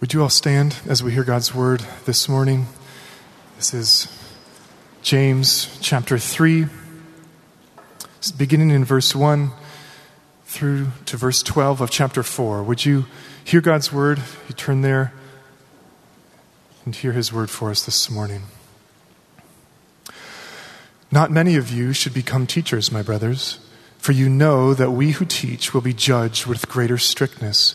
Would you all stand as we hear God's word this morning? This is James chapter 3, beginning in verse 1 through to verse 12 of chapter 4. Would you hear God's word? You turn there and hear his word for us this morning. Not many of you should become teachers, my brothers, for you know that we who teach will be judged with greater strictness.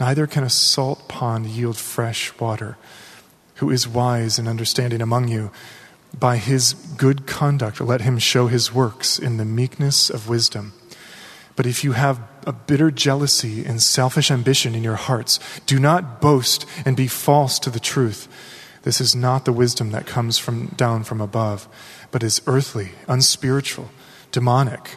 Neither can a salt pond yield fresh water. Who is wise and understanding among you? By his good conduct, let him show his works in the meekness of wisdom. But if you have a bitter jealousy and selfish ambition in your hearts, do not boast and be false to the truth. This is not the wisdom that comes from down from above, but is earthly, unspiritual, demonic.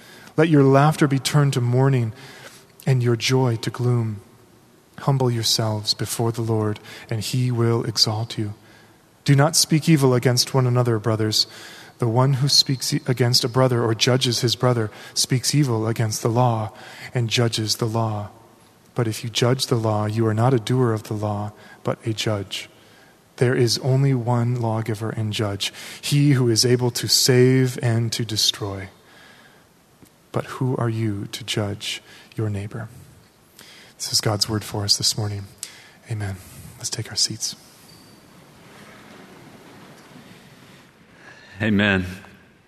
Let your laughter be turned to mourning and your joy to gloom. Humble yourselves before the Lord, and he will exalt you. Do not speak evil against one another, brothers. The one who speaks against a brother or judges his brother speaks evil against the law and judges the law. But if you judge the law, you are not a doer of the law, but a judge. There is only one lawgiver and judge, he who is able to save and to destroy but who are you to judge your neighbor? This is God's word for us this morning. Amen. Let's take our seats. Amen.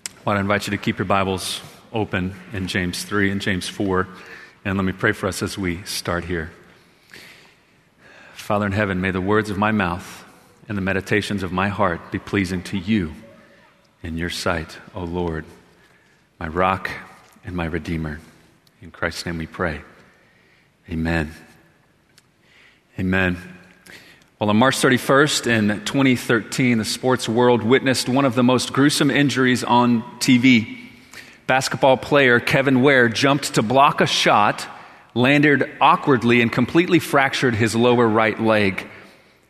I want to invite you to keep your Bibles open in James 3 and James 4. And let me pray for us as we start here. Father in heaven, may the words of my mouth and the meditations of my heart be pleasing to you in your sight, O Lord, my rock and my Redeemer. In Christ's name we pray. Amen. Amen. Well, on March 31st in 2013, the sports world witnessed one of the most gruesome injuries on TV. Basketball player Kevin Ware jumped to block a shot, landed awkwardly, and completely fractured his lower right leg.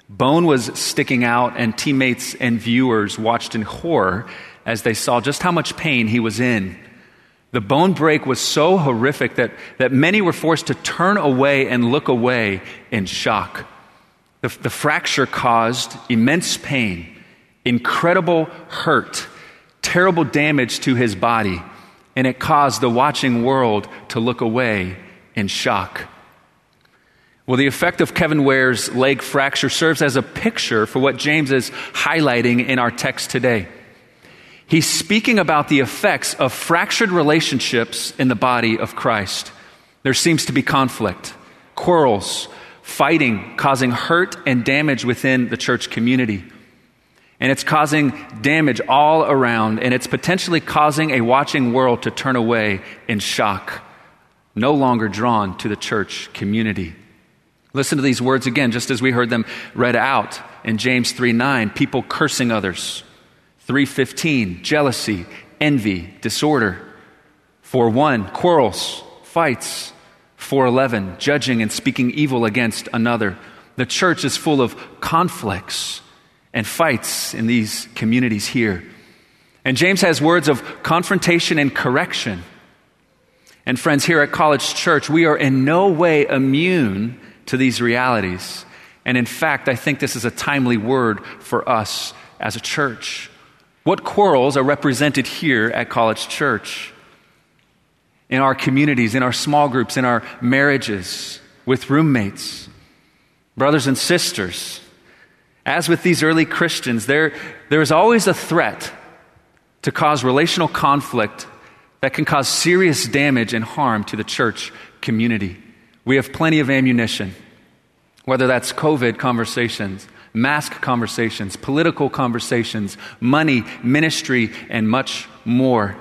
Bone was sticking out, and teammates and viewers watched in horror as they saw just how much pain he was in. The bone break was so horrific that, that many were forced to turn away and look away in shock. The, the fracture caused immense pain, incredible hurt, terrible damage to his body, and it caused the watching world to look away in shock. Well, the effect of Kevin Ware's leg fracture serves as a picture for what James is highlighting in our text today. He's speaking about the effects of fractured relationships in the body of Christ. There seems to be conflict, quarrels, fighting, causing hurt and damage within the church community. And it's causing damage all around, and it's potentially causing a watching world to turn away in shock, no longer drawn to the church community. Listen to these words again, just as we heard them read out in James 3 9, people cursing others. 315, jealousy, envy, disorder. 4 1, quarrels, fights. 411, judging and speaking evil against another. The church is full of conflicts and fights in these communities here. And James has words of confrontation and correction. And friends, here at College Church, we are in no way immune to these realities. And in fact, I think this is a timely word for us as a church. What quarrels are represented here at College Church? in our communities, in our small groups, in our marriages, with roommates, brothers and sisters. As with these early Christians, there, there is always a threat to cause relational conflict that can cause serious damage and harm to the church community. We have plenty of ammunition, whether that's COVID conversations, mask conversations, political conversations, money, ministry, and much more.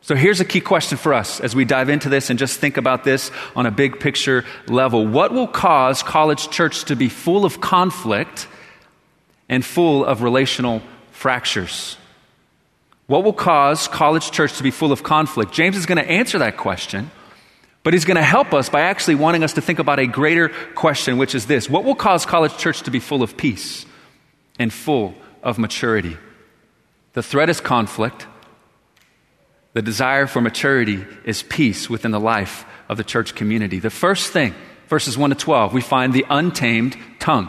So here's a key question for us as we dive into this and just think about this on a big picture level. What will cause college church to be full of conflict and full of relational fractures? What will cause college church to be full of conflict? James is going to answer that question, but he's going to help us by actually wanting us to think about a greater question, which is this What will cause college church to be full of peace and full of maturity? The threat is conflict. The desire for maturity is peace within the life of the church community. The first thing, verses 1 to 12, we find the untamed tongue.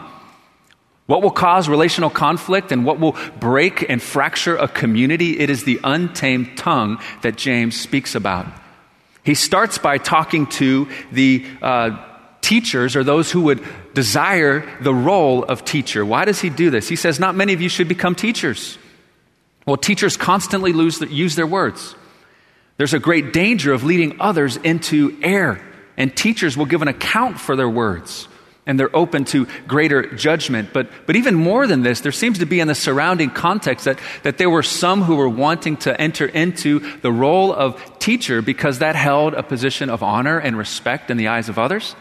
What will cause relational conflict and what will break and fracture a community? It is the untamed tongue that James speaks about. He starts by talking to the uh, teachers or those who would desire the role of teacher. Why does he do this? He says, Not many of you should become teachers. Well, teachers constantly lose the, use their words. There's a great danger of leading others into error, and teachers will give an account for their words, and they're open to greater judgment. But, but even more than this, there seems to be in the surrounding context that, that there were some who were wanting to enter into the role of teacher because that held a position of honor and respect in the eyes of others.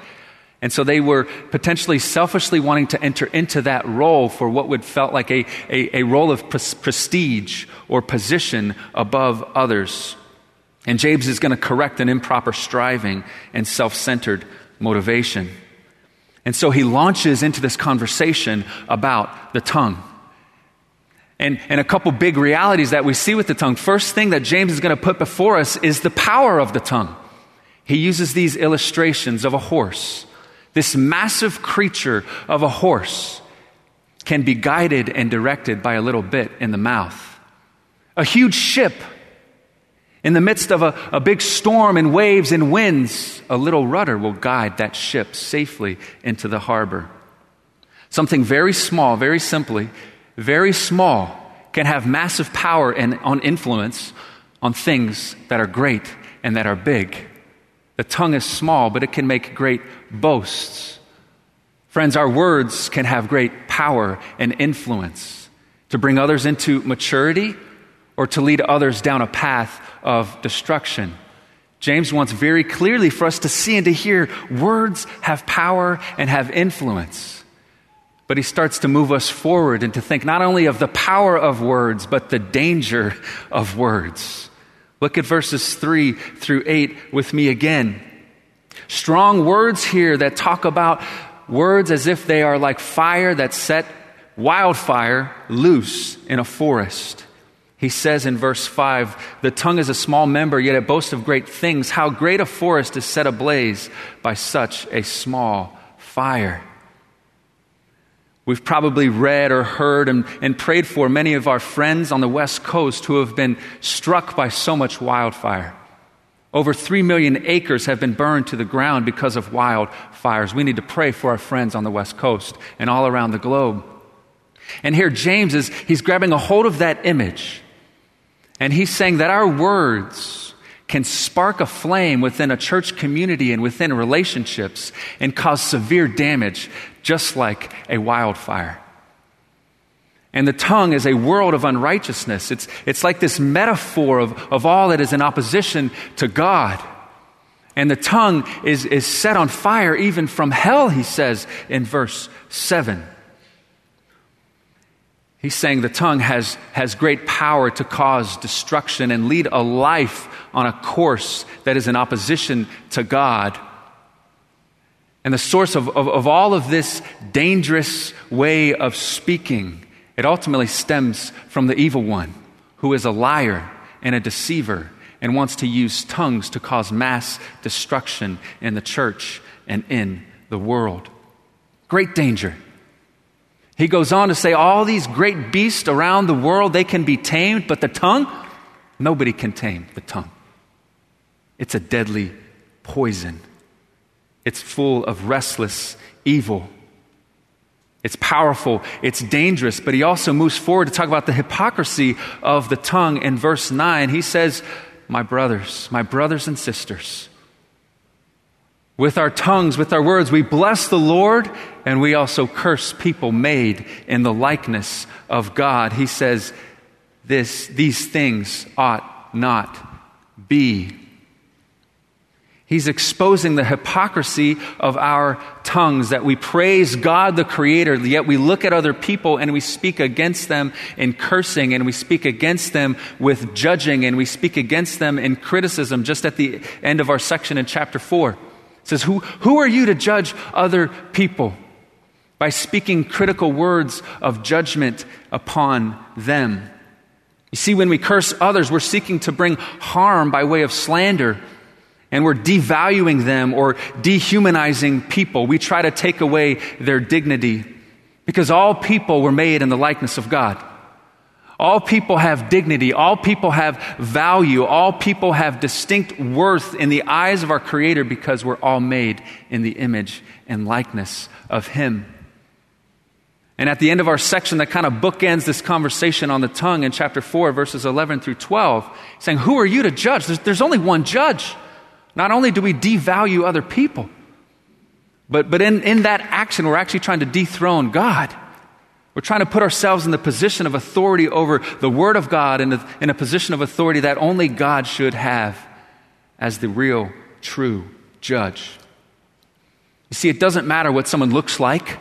And so they were potentially selfishly wanting to enter into that role for what would felt like a, a, a role of prestige or position above others. And James is going to correct an improper striving and self centered motivation. And so he launches into this conversation about the tongue. And, and a couple big realities that we see with the tongue. First thing that James is going to put before us is the power of the tongue. He uses these illustrations of a horse. This massive creature of a horse can be guided and directed by a little bit in the mouth. A huge ship in the midst of a, a big storm and waves and winds, a little rudder will guide that ship safely into the harbor. Something very small, very simply, very small, can have massive power and on influence on things that are great and that are big. The tongue is small, but it can make great boasts. Friends, our words can have great power and influence to bring others into maturity or to lead others down a path of destruction. James wants very clearly for us to see and to hear words have power and have influence. But he starts to move us forward and to think not only of the power of words, but the danger of words. Look at verses 3 through 8 with me again. Strong words here that talk about words as if they are like fire that set wildfire loose in a forest. He says in verse 5 The tongue is a small member, yet it boasts of great things. How great a forest is set ablaze by such a small fire. We've probably read or heard and, and, prayed for many of our friends on the West Coast who have been struck by so much wildfire. Over 3 million acres have been burned to the ground because of wildfires. We need to pray for our friends on the West Coast and all around the globe. And here James is, he's grabbing a hold of that image. And he's saying that our words can spark a flame within a church community and within relationships and cause severe damage, just like a wildfire. And the tongue is a world of unrighteousness. It's, it's like this metaphor of, of all that is in opposition to God. And the tongue is, is set on fire even from hell, he says in verse 7. He's saying the tongue has, has great power to cause destruction and lead a life on a course that is in opposition to God. And the source of, of, of all of this dangerous way of speaking, it ultimately stems from the evil one, who is a liar and a deceiver and wants to use tongues to cause mass destruction in the church and in the world. Great danger. He goes on to say, All these great beasts around the world, they can be tamed, but the tongue, nobody can tame the tongue. It's a deadly poison, it's full of restless evil. It's powerful, it's dangerous, but he also moves forward to talk about the hypocrisy of the tongue in verse 9. He says, My brothers, my brothers and sisters, with our tongues, with our words, we bless the Lord and we also curse people made in the likeness of God. He says, this, These things ought not be. He's exposing the hypocrisy of our tongues that we praise God the Creator, yet we look at other people and we speak against them in cursing and we speak against them with judging and we speak against them in criticism, just at the end of our section in chapter 4 says, who, who are you to judge other people? By speaking critical words of judgment upon them. You see, when we curse others, we're seeking to bring harm by way of slander, and we're devaluing them or dehumanizing people. We try to take away their dignity because all people were made in the likeness of God. All people have dignity. All people have value. All people have distinct worth in the eyes of our Creator because we're all made in the image and likeness of Him. And at the end of our section that kind of bookends this conversation on the tongue in chapter 4, verses 11 through 12, saying, Who are you to judge? There's, there's only one judge. Not only do we devalue other people, but, but in, in that action, we're actually trying to dethrone God. We're trying to put ourselves in the position of authority over the Word of God and in a position of authority that only God should have as the real, true judge. You see, it doesn't matter what someone looks like,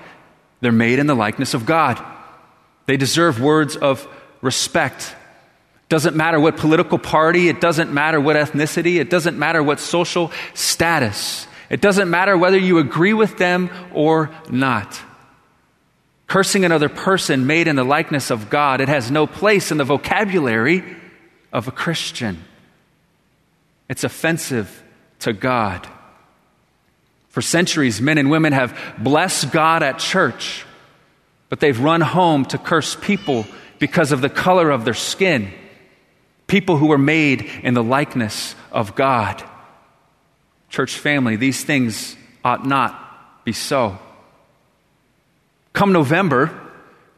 they're made in the likeness of God. They deserve words of respect. Doesn't matter what political party, it doesn't matter what ethnicity, it doesn't matter what social status. It doesn't matter whether you agree with them or not. Cursing another person made in the likeness of God, it has no place in the vocabulary of a Christian. It's offensive to God. For centuries, men and women have blessed God at church, but they've run home to curse people because of the color of their skin. People who were made in the likeness of God. Church family, these things ought not be so. Come November,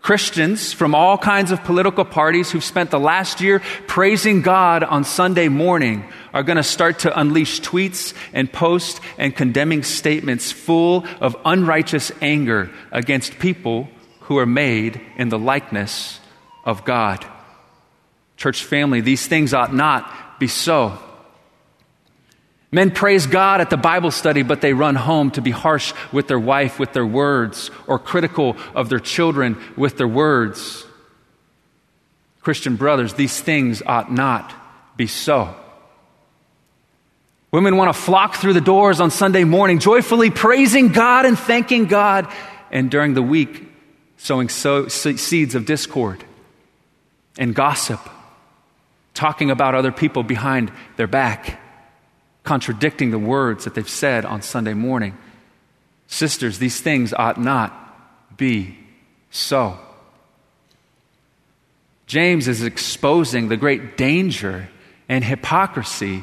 Christians from all kinds of political parties who've spent the last year praising God on Sunday morning are going to start to unleash tweets and posts and condemning statements full of unrighteous anger against people who are made in the likeness of God. Church family, these things ought not be so. Men praise God at the Bible study, but they run home to be harsh with their wife with their words or critical of their children with their words. Christian brothers, these things ought not be so. Women want to flock through the doors on Sunday morning, joyfully praising God and thanking God, and during the week, sowing so, seeds of discord and gossip, talking about other people behind their back, contradicting the words that they've said on Sunday morning. Sisters, these things ought not be so. James is exposing the great danger and hypocrisy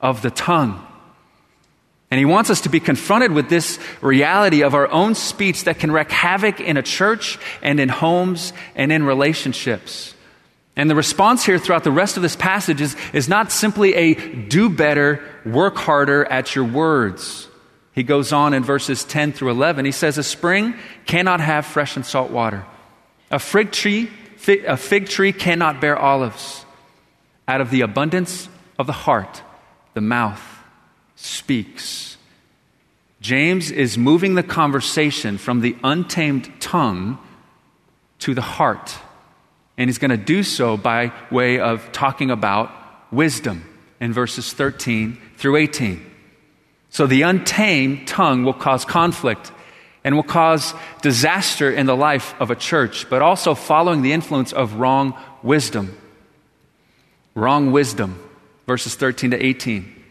of the tongue. And he wants us to be confronted with this reality of our own speech that can wreak havoc in a church and in homes and in relationships. And the response here throughout the rest of this passage is, is not simply a do better, work harder at your words. He goes on in verses 10 through 11. He says, A spring cannot have fresh and salt water. A fig tree, a fig tree cannot bear olives. Out of the abundance of the heart, the mouth speaks. James is moving the conversation from the untamed tongue to the heart. And he's going to do so by way of talking about wisdom in verses 13 through 18. So the untamed tongue will cause conflict and will cause disaster in the life of a church, but also following the influence of wrong wisdom. Wrong wisdom, verses 13 to 18.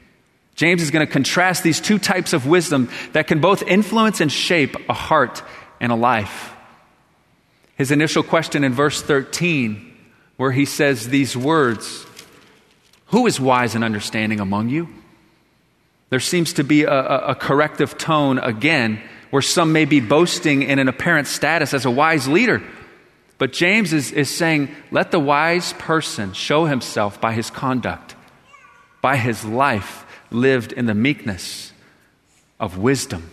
James is going to contrast these two types of wisdom that can both influence and shape a heart and a life. His initial question in verse 13, where he says these words Who is wise and understanding among you? There seems to be a, a, a corrective tone again, where some may be boasting in an apparent status as a wise leader. But James is, is saying, let the wise person show himself by his conduct, by his life lived in the meekness of wisdom.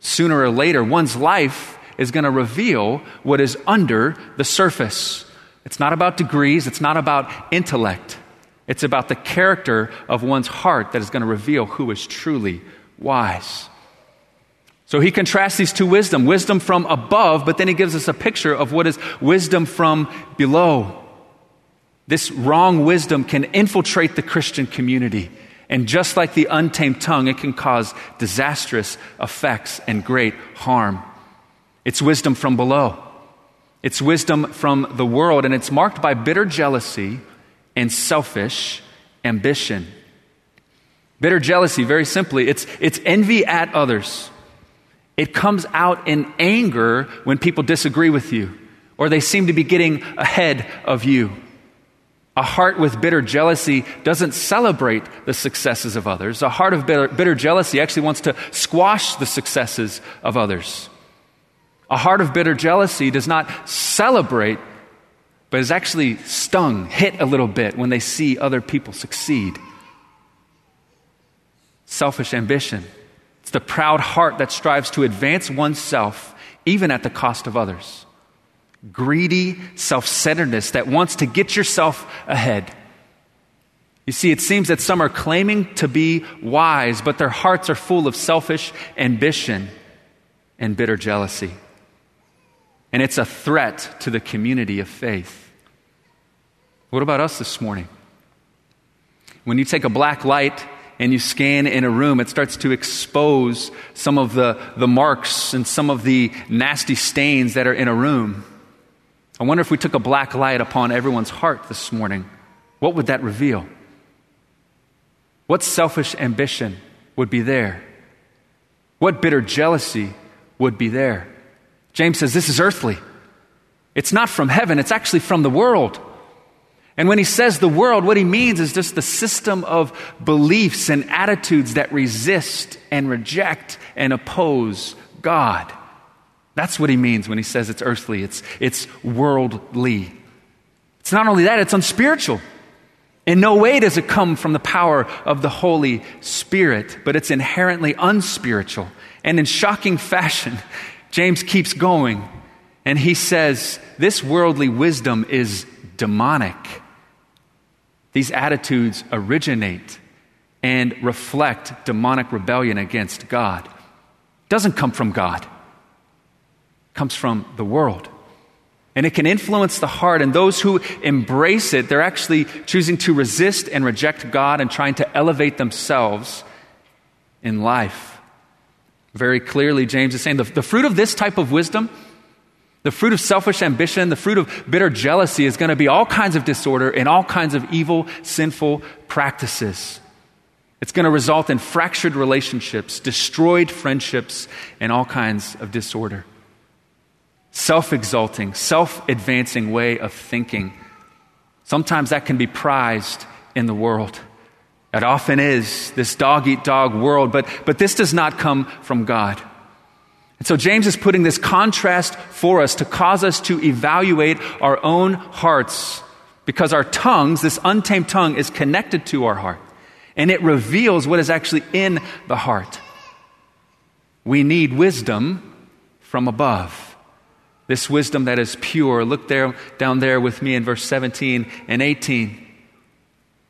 Sooner or later, one's life is going to reveal what is under the surface. It's not about degrees, it's not about intellect. It's about the character of one's heart that is going to reveal who is truly wise. So he contrasts these two wisdom wisdom from above, but then he gives us a picture of what is wisdom from below. This wrong wisdom can infiltrate the Christian community. And just like the untamed tongue, it can cause disastrous effects and great harm. It's wisdom from below. It's wisdom from the world, and it's marked by bitter jealousy and selfish ambition. Bitter jealousy, very simply, it's, it's envy at others. It comes out in anger when people disagree with you or they seem to be getting ahead of you. A heart with bitter jealousy doesn't celebrate the successes of others. A heart of bitter, bitter jealousy actually wants to squash the successes of others. A heart of bitter jealousy does not celebrate, but is actually stung, hit a little bit when they see other people succeed. Selfish ambition. It's the proud heart that strives to advance oneself even at the cost of others. Greedy self centeredness that wants to get yourself ahead. You see, it seems that some are claiming to be wise, but their hearts are full of selfish ambition and bitter jealousy and it's a threat to the community of faith. What about us this morning? When you take a black light and you scan in a room, it starts to expose some of the, the marks and some of the nasty stains that are in a room. I wonder if we took a black light upon everyone's heart this morning, what would that reveal? What selfish ambition would be there? What bitter jealousy would be there? James says this is earthly. It's not from heaven, it's actually from the world. And when he says the world, what he means is just the system of beliefs and attitudes that resist and reject and oppose God. That's what he means when he says it's earthly, it's, it's worldly. It's not only that, it's unspiritual. In no way does it come from the power of the Holy Spirit, but it's inherently unspiritual. And in shocking fashion, James keeps going and he says, This worldly wisdom is demonic. These attitudes originate and reflect demonic rebellion against God. It doesn't come from God. It comes from the world. And it can influence the heart. And those who embrace it, they're actually choosing to resist and reject God and trying to elevate themselves in life. Very clearly, James is saying the, the fruit of this type of wisdom, the fruit of selfish ambition, the fruit of bitter jealousy is going to be all kinds of disorder and all kinds of evil, sinful practices. It's going to result in fractured relationships, destroyed friendships, and all kinds of disorder self exalting, self advancing way of thinking. Sometimes that can be prized in the world. It often is, this dog eat dog world, but, but this does not come from God. And so James is putting this contrast for us to cause us to evaluate our own hearts because our tongues, this untamed tongue, is connected to our heart and it reveals what is actually in the heart. We need wisdom from above. This wisdom that is pure. Look there, down there with me in verse 17 and 18.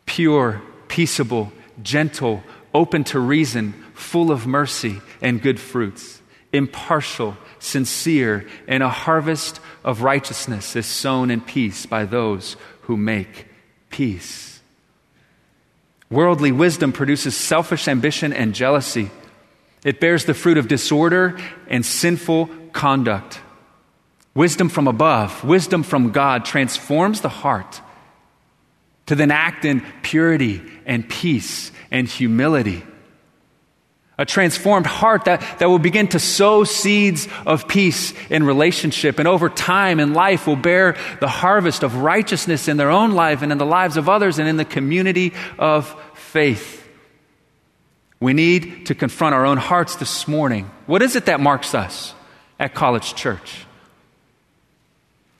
Pure, peaceable, gentle, open to reason, full of mercy and good fruits, impartial, sincere, and a harvest of righteousness is sown in peace by those who make peace. Worldly wisdom produces selfish ambition and jealousy. It bears the fruit of disorder and sinful conduct. Wisdom from above, wisdom from God transforms the heart to then act in purity and peace and humility. A transformed heart that, that will begin to sow seeds of peace in relationship and over time in life will bear the harvest of righteousness in their own life and in the lives of others and in the community of faith. We need to confront our own hearts this morning. What is it that marks us at College Church?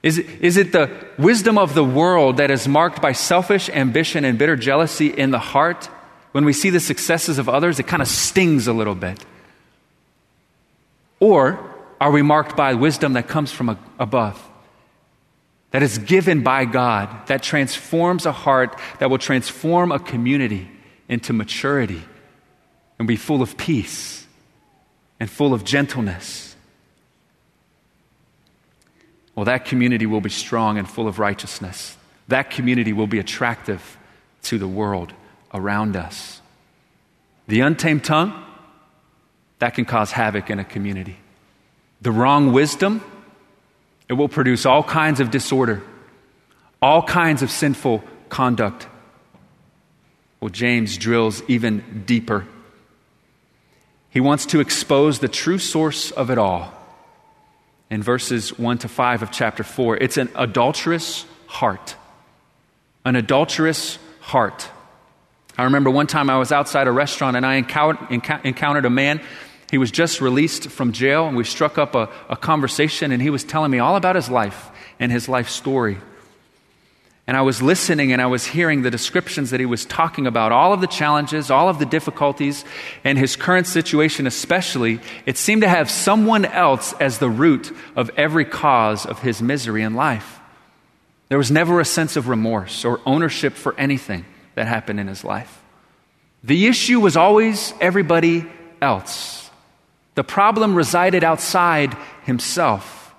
Is it, is it the wisdom of the world that is marked by selfish ambition and bitter jealousy in the heart? When we see the successes of others, it kind of stings a little bit. Or are we marked by wisdom that comes from above? That is given by God, that transforms a heart, that will transform a community into maturity and be full of peace and full of gentleness well, that community will be strong and full of righteousness. That community will be attractive to the world around us. The untamed tongue, that can cause havoc in a community. The wrong wisdom, it will produce all kinds of disorder, all kinds of sinful conduct. Well, James drills even deeper. He wants to expose the true source of it all in verses 1 to 5 of chapter 4. It's an adulterous heart. An adulterous heart. I remember one time I was outside a restaurant and I encountered a man. He was just released from jail, and we struck up a, a conversation, and he was telling me all about his life and his life story. And I was listening and I was hearing the descriptions that he was talking about, all of the challenges, all of the difficulties, and his current situation especially. It seemed to have someone else as the root of every cause of his misery in life. There was never a sense of remorse or ownership for anything that happened in his life. The issue was always everybody else. The problem resided outside himself.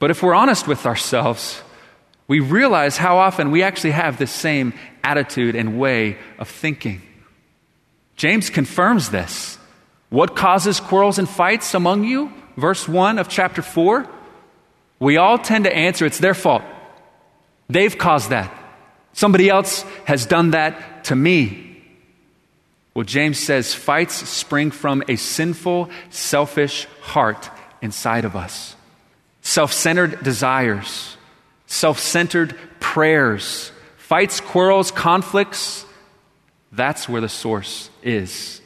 But if we're honest with ourselves, we realize how often we actually have this same attitude and way of thinking. James confirms this. What causes quarrels and fights among you? Verse 1 of chapter 4. We all tend to answer it's their fault. They've caused that. Somebody else has done that to me. Well, James says fights spring from a sinful, selfish heart inside of us, self centered desires self centered prayers, fights, quarrels, conflicts. That's where the source is.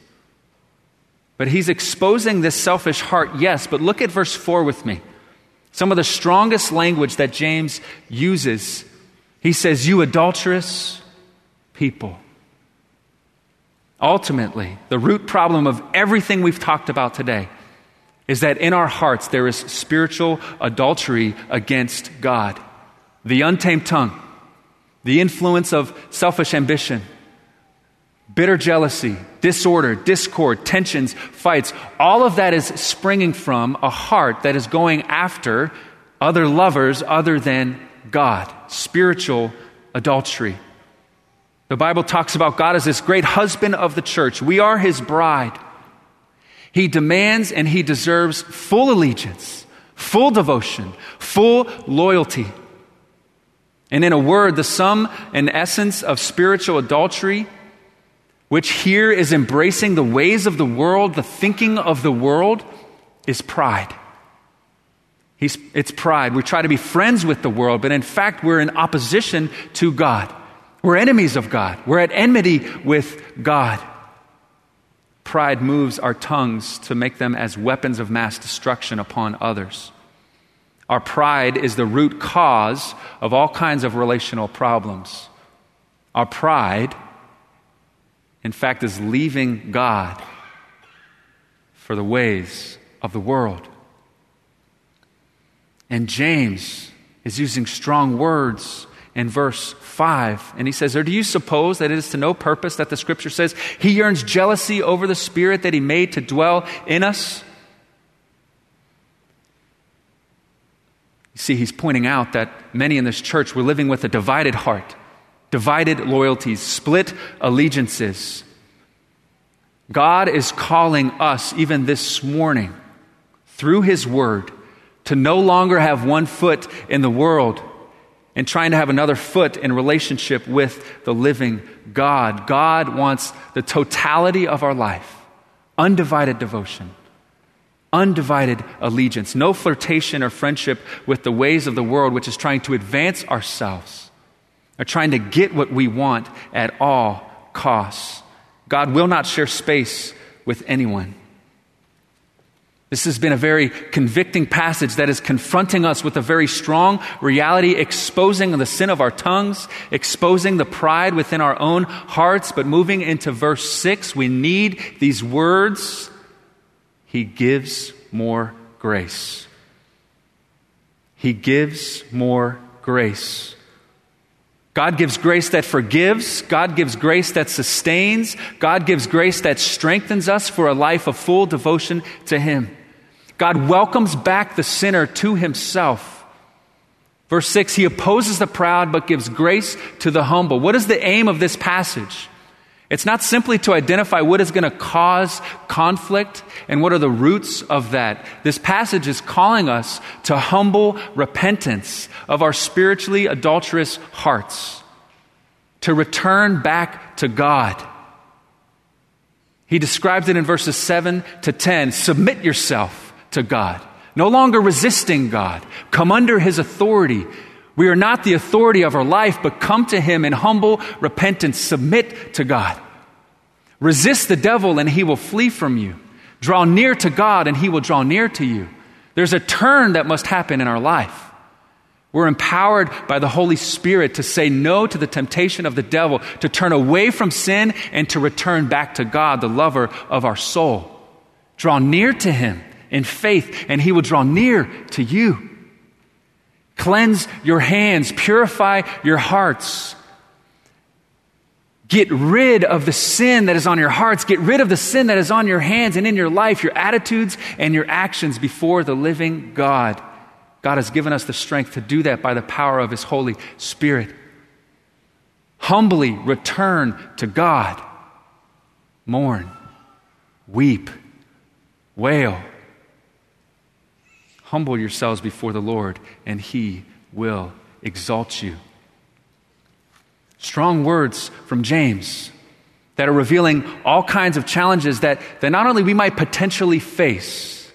But he's exposing this selfish heart, yes, but look at verse 4 with me. Some of the strongest language that James uses. He says, You adulterous people. Ultimately, the root problem of everything we've talked about today is that in our hearts there is spiritual adultery against God the untamed tongue, the influence of selfish ambition, Bitter jealousy, disorder, discord, tensions, fights, all of that is springing from a heart that is going after other lovers other than God, spiritual adultery. The Bible talks about God as this great husband of the church. We are his bride. He demands and he deserves full allegiance, full devotion, full loyalty. And in a word, the sum and essence of spiritual adultery which here is embracing the ways of the world, the thinking of the world, is pride. He's, it's pride. We try to be friends with the world, but in fact, we're in opposition to God. We're enemies of God. We're at enmity with God. Pride moves our tongues to make them as weapons of mass destruction upon others. Our pride is the root cause of all kinds of relational problems. Our pride in fact, is leaving God for the ways of the world. And James is using strong words in verse 5. And he says, Or do you suppose that it is to no purpose that the scripture says he yearns jealousy over the spirit that he made to dwell in us? You see, he's pointing out that many in this church were living with a divided heart divided loyalties, split allegiances. God is calling us, even this morning, through His Word, to no longer have one foot in the world and trying to have another foot in relationship with the living God. God wants the totality of our life, undivided devotion, undivided allegiance, no flirtation or friendship with the ways of the world, which is trying to advance ourselves are trying to get what we want at all costs. God will not share space with anyone. This has been a very convicting passage that is confronting us with a very strong reality, exposing the sin of our tongues, exposing the pride within our own hearts. But moving into verse 6, we need these words He gives more grace. He gives more grace. God gives grace that forgives. God gives grace that sustains. God gives grace that strengthens us for a life of full devotion to Him. God welcomes back the sinner to Himself. Verse 6 He opposes the proud but gives grace to the humble. What is the aim of this passage? It's not simply to identify what is going to cause conflict and what are the roots of that. This passage is calling us to humble repentance of our spiritually adulterous hearts, to return back to God. He describes it in verses 7 to 10 submit yourself to God, no longer resisting God, come under His authority. We are not the authority of our life, but come to Him in humble repentance. Submit to God. Resist the devil and he will flee from you. Draw near to God and he will draw near to you. There's a turn that must happen in our life. We're empowered by the Holy Spirit to say no to the temptation of the devil, to turn away from sin and to return back to God, the lover of our soul. Draw near to him in faith and he will draw near to you. Cleanse your hands, purify your hearts. Get rid of the sin that is on your hearts. Get rid of the sin that is on your hands and in your life, your attitudes and your actions before the living God. God has given us the strength to do that by the power of His Holy Spirit. Humbly return to God. Mourn, weep, wail. Humble yourselves before the Lord, and He will exalt you. Strong words from James that are revealing all kinds of challenges that, that not only we might potentially face,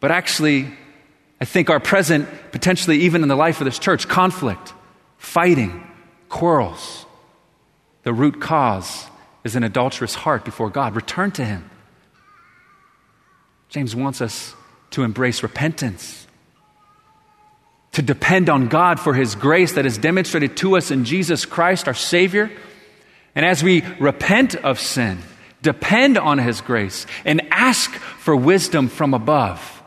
but actually, I think are present potentially even in the life of this church conflict, fighting, quarrels. The root cause is an adulterous heart before God. Return to Him. James wants us to embrace repentance to depend on God for His grace that is demonstrated to us in Jesus Christ, our Savior. And as we repent of sin, depend on His grace, and ask for wisdom from above,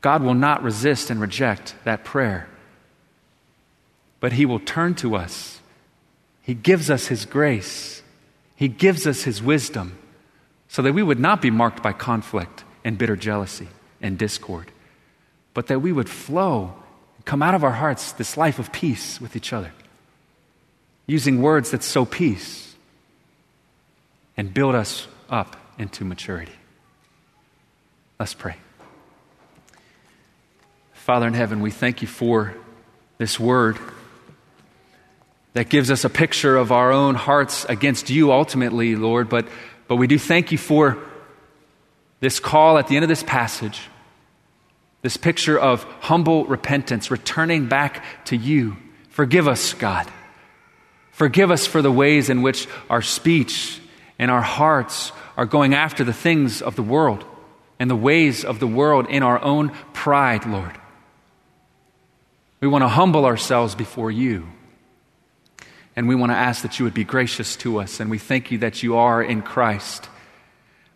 God will not resist and reject that prayer. But He will turn to us He gives us His grace, He gives us His wisdom so that we would not be marked by conflict and bitter jealousy and discord, but that we would flow, come out of our hearts this life of peace with each other, using words that sow peace and build us up into maturity. Let's pray. Father in heaven, we thank you for this word that gives us a picture of our own hearts against you ultimately, Lord, but, but we do thank you for this call at the end of this passage, this picture of humble repentance, returning back to you. Forgive us, God. Forgive us for the ways in which our speech and our hearts are going after the things of the world and the ways of the world in our own pride, Lord. We want to humble ourselves before you. And we want to ask that you would be gracious to us. And we thank you that you are in Christ.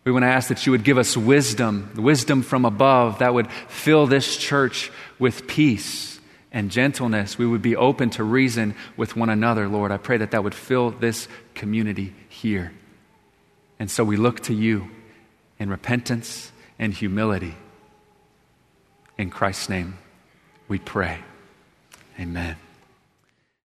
We want to ask that you would give us wisdom, wisdom from above that would fill this church with peace and gentleness. We would be open to reason with one another, Lord. I pray that that would fill this community here. And so we look to you in repentance and humility. In Christ's name, we pray. Amen.